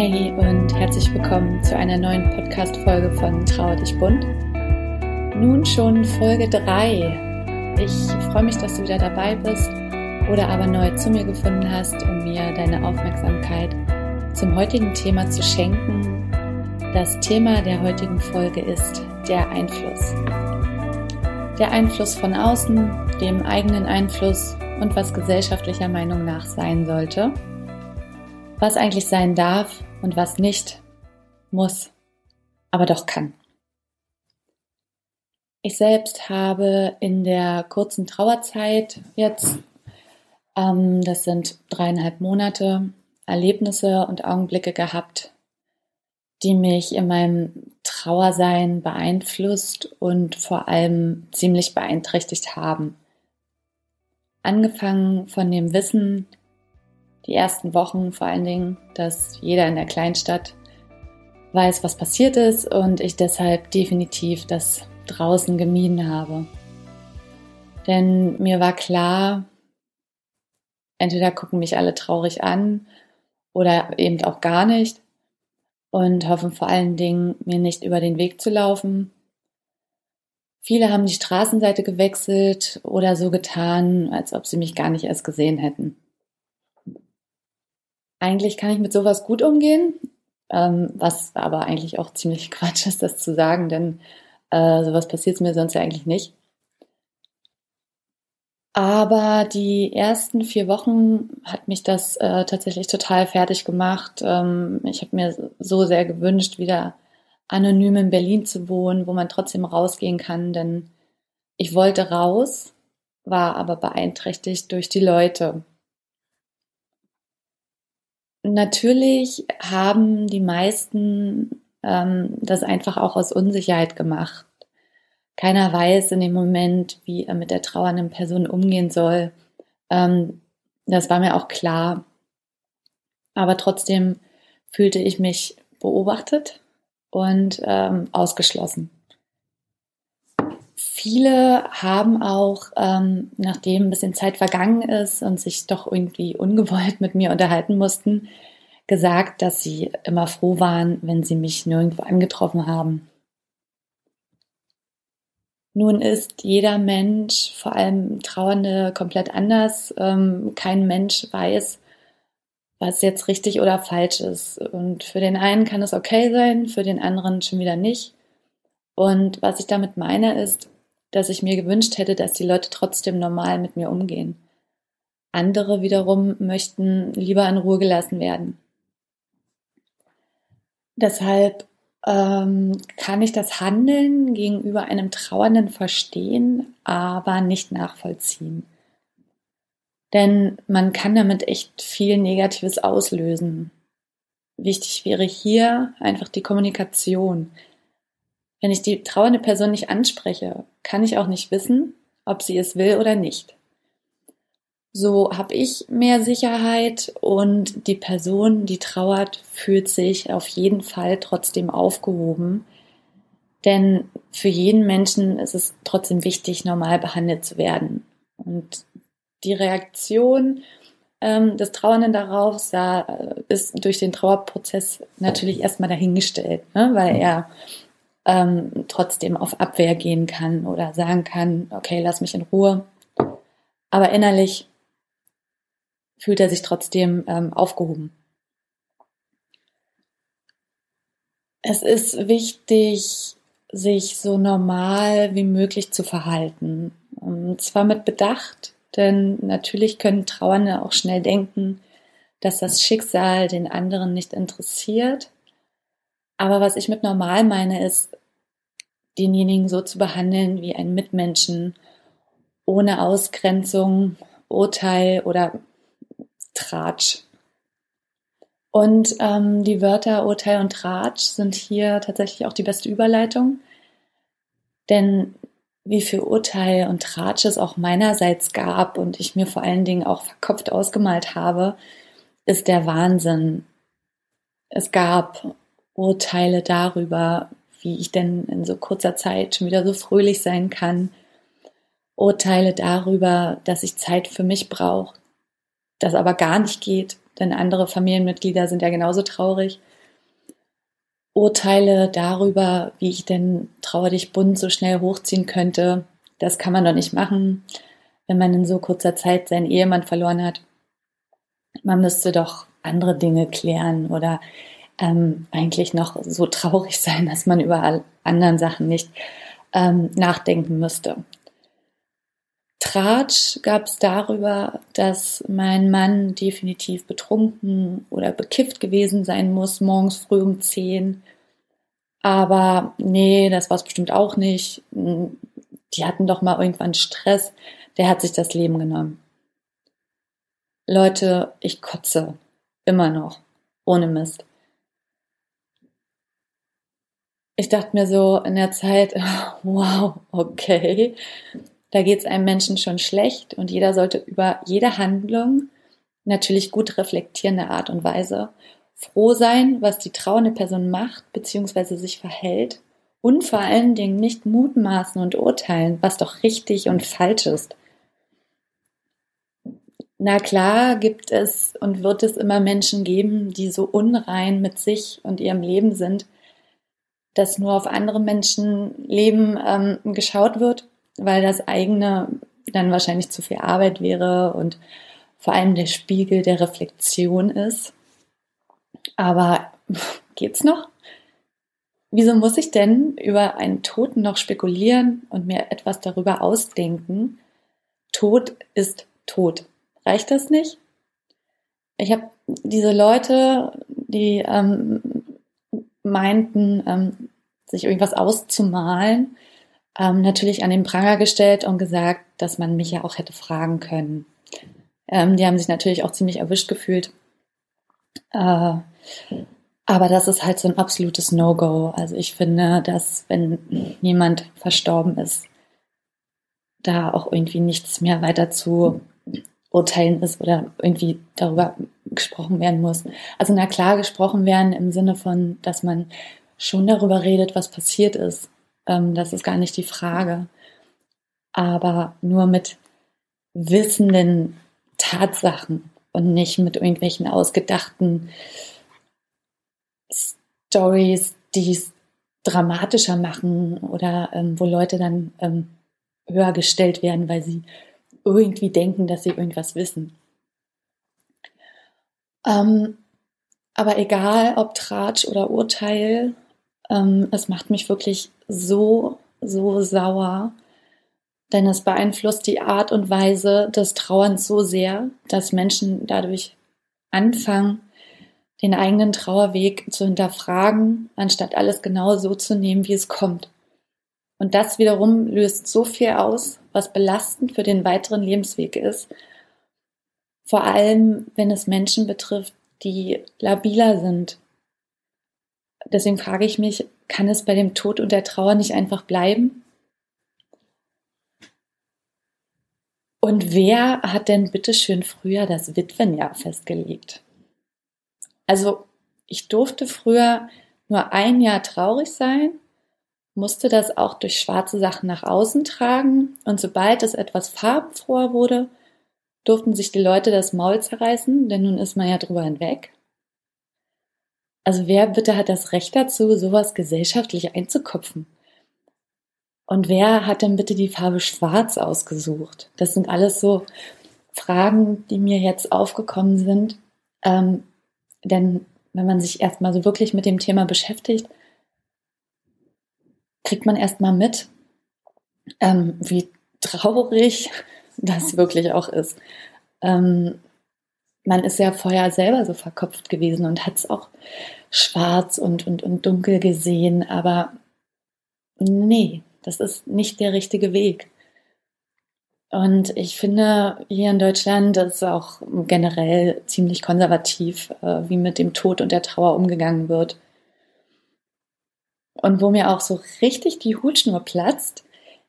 Hey und herzlich willkommen zu einer neuen Podcast-Folge von Trau dich bunt. Nun schon Folge 3. Ich freue mich, dass du wieder dabei bist oder aber neu zu mir gefunden hast, um mir deine Aufmerksamkeit zum heutigen Thema zu schenken. Das Thema der heutigen Folge ist der Einfluss. Der Einfluss von außen, dem eigenen Einfluss und was gesellschaftlicher Meinung nach sein sollte was eigentlich sein darf und was nicht muss, aber doch kann. Ich selbst habe in der kurzen Trauerzeit jetzt, ähm, das sind dreieinhalb Monate, Erlebnisse und Augenblicke gehabt, die mich in meinem Trauersein beeinflusst und vor allem ziemlich beeinträchtigt haben. Angefangen von dem Wissen, die ersten Wochen vor allen Dingen, dass jeder in der Kleinstadt weiß, was passiert ist und ich deshalb definitiv das draußen gemieden habe. Denn mir war klar, entweder gucken mich alle traurig an oder eben auch gar nicht und hoffen vor allen Dingen, mir nicht über den Weg zu laufen. Viele haben die Straßenseite gewechselt oder so getan, als ob sie mich gar nicht erst gesehen hätten eigentlich kann ich mit sowas gut umgehen, ähm, was aber eigentlich auch ziemlich Quatsch ist, das zu sagen, denn äh, sowas passiert mir sonst ja eigentlich nicht. Aber die ersten vier Wochen hat mich das äh, tatsächlich total fertig gemacht. Ähm, ich habe mir so sehr gewünscht, wieder anonym in Berlin zu wohnen, wo man trotzdem rausgehen kann, denn ich wollte raus, war aber beeinträchtigt durch die Leute. Natürlich haben die meisten ähm, das einfach auch aus Unsicherheit gemacht. Keiner weiß in dem Moment, wie er mit der trauernden Person umgehen soll. Ähm, das war mir auch klar. Aber trotzdem fühlte ich mich beobachtet und ähm, ausgeschlossen. Viele haben auch, ähm, nachdem ein bisschen Zeit vergangen ist und sich doch irgendwie ungewollt mit mir unterhalten mussten, gesagt, dass sie immer froh waren, wenn sie mich nirgendwo angetroffen haben. Nun ist jeder Mensch, vor allem Trauernde, komplett anders. Ähm, kein Mensch weiß, was jetzt richtig oder falsch ist. Und für den einen kann es okay sein, für den anderen schon wieder nicht. Und was ich damit meine, ist, dass ich mir gewünscht hätte, dass die Leute trotzdem normal mit mir umgehen. Andere wiederum möchten lieber in Ruhe gelassen werden. Deshalb ähm, kann ich das Handeln gegenüber einem Trauernden verstehen, aber nicht nachvollziehen. Denn man kann damit echt viel Negatives auslösen. Wichtig wäre hier einfach die Kommunikation, wenn ich die trauernde Person nicht anspreche, kann ich auch nicht wissen, ob sie es will oder nicht. So habe ich mehr Sicherheit und die Person, die trauert, fühlt sich auf jeden Fall trotzdem aufgehoben. Denn für jeden Menschen ist es trotzdem wichtig, normal behandelt zu werden. Und die Reaktion ähm, des Trauernden darauf sah, äh, ist durch den Trauerprozess natürlich erstmal dahingestellt, ne? weil er ähm, trotzdem auf Abwehr gehen kann oder sagen kann, okay, lass mich in Ruhe. Aber innerlich fühlt er sich trotzdem ähm, aufgehoben. Es ist wichtig, sich so normal wie möglich zu verhalten. Und zwar mit Bedacht, denn natürlich können Trauernde auch schnell denken, dass das Schicksal den anderen nicht interessiert. Aber was ich mit normal meine, ist, denjenigen so zu behandeln wie einen Mitmenschen, ohne Ausgrenzung, Urteil oder Tratsch. Und ähm, die Wörter Urteil und Tratsch sind hier tatsächlich auch die beste Überleitung, denn wie viel Urteil und Tratsch es auch meinerseits gab und ich mir vor allen Dingen auch verkopft ausgemalt habe, ist der Wahnsinn. Es gab Urteile darüber, wie ich denn in so kurzer Zeit schon wieder so fröhlich sein kann. Urteile darüber, dass ich Zeit für mich brauche, das aber gar nicht geht, denn andere Familienmitglieder sind ja genauso traurig. Urteile darüber, wie ich denn Trauer dich bunt so schnell hochziehen könnte, das kann man doch nicht machen, wenn man in so kurzer Zeit seinen Ehemann verloren hat. Man müsste doch andere Dinge klären oder ähm, eigentlich noch so traurig sein, dass man über all anderen Sachen nicht ähm, nachdenken müsste. Tratsch gab es darüber, dass mein Mann definitiv betrunken oder bekifft gewesen sein muss, morgens früh um 10. Aber nee, das war es bestimmt auch nicht. Die hatten doch mal irgendwann Stress. Der hat sich das Leben genommen. Leute, ich kotze. Immer noch. Ohne Mist. Ich dachte mir so in der Zeit, wow, okay, da geht es einem Menschen schon schlecht und jeder sollte über jede Handlung natürlich gut reflektierende Art und Weise froh sein, was die trauernde Person macht bzw. sich verhält und vor allen Dingen nicht mutmaßen und urteilen, was doch richtig und falsch ist. Na klar gibt es und wird es immer Menschen geben, die so unrein mit sich und ihrem Leben sind, dass nur auf andere Menschenleben ähm, geschaut wird weil das eigene dann wahrscheinlich zu viel Arbeit wäre und vor allem der Spiegel der Reflexion ist. Aber geht's noch? Wieso muss ich denn über einen Toten noch spekulieren und mir etwas darüber ausdenken? Tod ist tot. Reicht das nicht? Ich habe diese Leute, die ähm, meinten, ähm, sich irgendwas auszumalen, ähm, natürlich an den Pranger gestellt und gesagt, dass man mich ja auch hätte fragen können. Ähm, die haben sich natürlich auch ziemlich erwischt gefühlt. Äh, aber das ist halt so ein absolutes No-Go. Also ich finde, dass wenn jemand verstorben ist, da auch irgendwie nichts mehr weiter zu urteilen ist oder irgendwie darüber gesprochen werden muss. Also na klar gesprochen werden im Sinne von, dass man schon darüber redet, was passiert ist. Ähm, das ist gar nicht die Frage. Aber nur mit wissenden Tatsachen und nicht mit irgendwelchen ausgedachten Stories, die es dramatischer machen oder ähm, wo Leute dann ähm, höher gestellt werden, weil sie irgendwie denken, dass sie irgendwas wissen. Ähm, aber egal, ob Tratsch oder Urteil, ähm, es macht mich wirklich so, so sauer, denn es beeinflusst die Art und Weise des Trauerns so sehr, dass Menschen dadurch anfangen, den eigenen Trauerweg zu hinterfragen, anstatt alles genau so zu nehmen, wie es kommt. Und das wiederum löst so viel aus, was belastend für den weiteren Lebensweg ist. Vor allem, wenn es Menschen betrifft, die labiler sind, deswegen frage ich mich, kann es bei dem Tod und der Trauer nicht einfach bleiben? Und wer hat denn bitteschön früher das Witwenjahr festgelegt? Also, ich durfte früher nur ein Jahr traurig sein, musste das auch durch schwarze Sachen nach außen tragen und sobald es etwas farbenfroher wurde, durften sich die Leute das Maul zerreißen, denn nun ist man ja drüber hinweg. Also wer bitte hat das Recht dazu, sowas gesellschaftlich einzukopfen? Und wer hat denn bitte die Farbe Schwarz ausgesucht? Das sind alles so Fragen, die mir jetzt aufgekommen sind. Ähm, denn wenn man sich erstmal so wirklich mit dem Thema beschäftigt, kriegt man erstmal mit, ähm, wie traurig das wirklich auch ist. Ähm, man ist ja vorher selber so verkopft gewesen und hat es auch schwarz und, und, und dunkel gesehen, aber nee, das ist nicht der richtige Weg. Und ich finde, hier in Deutschland ist es auch generell ziemlich konservativ, äh, wie mit dem Tod und der Trauer umgegangen wird. Und wo mir auch so richtig die Hutschnur platzt,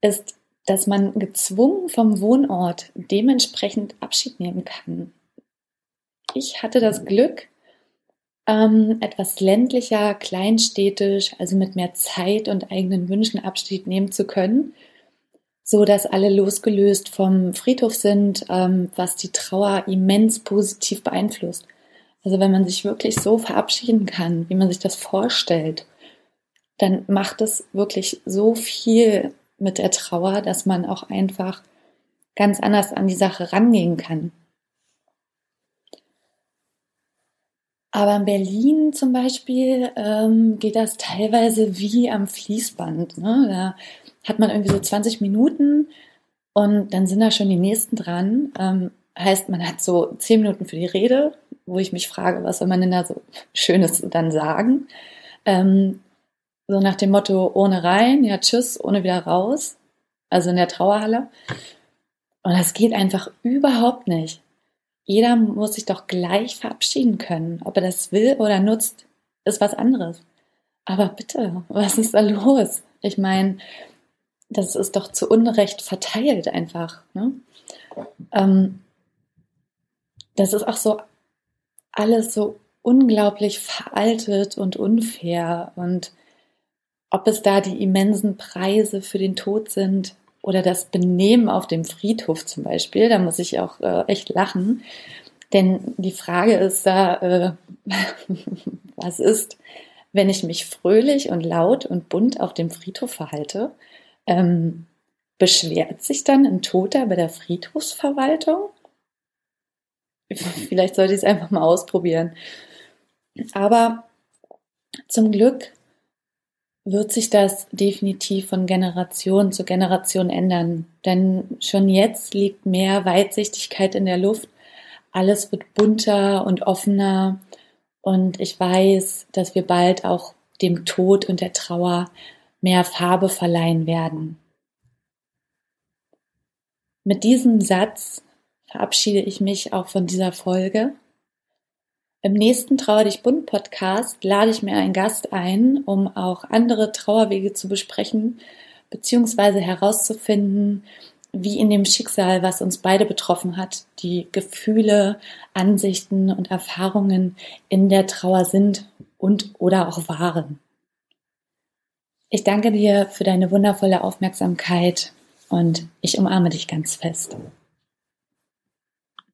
ist, dass man gezwungen vom Wohnort dementsprechend Abschied nehmen kann. Ich hatte das Glück, ähm, etwas ländlicher, kleinstädtisch, also mit mehr Zeit und eigenen Wünschen Abschied nehmen zu können, so dass alle losgelöst vom Friedhof sind, ähm, was die Trauer immens positiv beeinflusst. Also wenn man sich wirklich so verabschieden kann, wie man sich das vorstellt, dann macht es wirklich so viel mit der Trauer, dass man auch einfach ganz anders an die Sache rangehen kann. Aber in Berlin zum Beispiel ähm, geht das teilweise wie am Fließband. Ne? Da hat man irgendwie so 20 Minuten und dann sind da schon die nächsten dran. Ähm, heißt, man hat so 10 Minuten für die Rede, wo ich mich frage, was soll man denn da so Schönes dann sagen? Ähm, so nach dem Motto, ohne rein, ja tschüss, ohne wieder raus. Also in der Trauerhalle. Und das geht einfach überhaupt nicht. Jeder muss sich doch gleich verabschieden können. Ob er das will oder nutzt, ist was anderes. Aber bitte, was ist da los? Ich meine, das ist doch zu Unrecht verteilt einfach. Ne? Ähm, das ist auch so alles so unglaublich veraltet und unfair. Und ob es da die immensen Preise für den Tod sind oder das Benehmen auf dem Friedhof zum Beispiel, da muss ich auch äh, echt lachen. Denn die Frage ist da, äh, was ist, wenn ich mich fröhlich und laut und bunt auf dem Friedhof verhalte? Ähm, beschwert sich dann ein Toter bei der Friedhofsverwaltung? Vielleicht sollte ich es einfach mal ausprobieren. Aber zum Glück wird sich das definitiv von Generation zu Generation ändern. Denn schon jetzt liegt mehr Weitsichtigkeit in der Luft. Alles wird bunter und offener. Und ich weiß, dass wir bald auch dem Tod und der Trauer mehr Farbe verleihen werden. Mit diesem Satz verabschiede ich mich auch von dieser Folge. Im nächsten Trauer dich bunt Podcast lade ich mir einen Gast ein, um auch andere Trauerwege zu besprechen, beziehungsweise herauszufinden, wie in dem Schicksal, was uns beide betroffen hat, die Gefühle, Ansichten und Erfahrungen in der Trauer sind und oder auch waren. Ich danke dir für deine wundervolle Aufmerksamkeit und ich umarme dich ganz fest.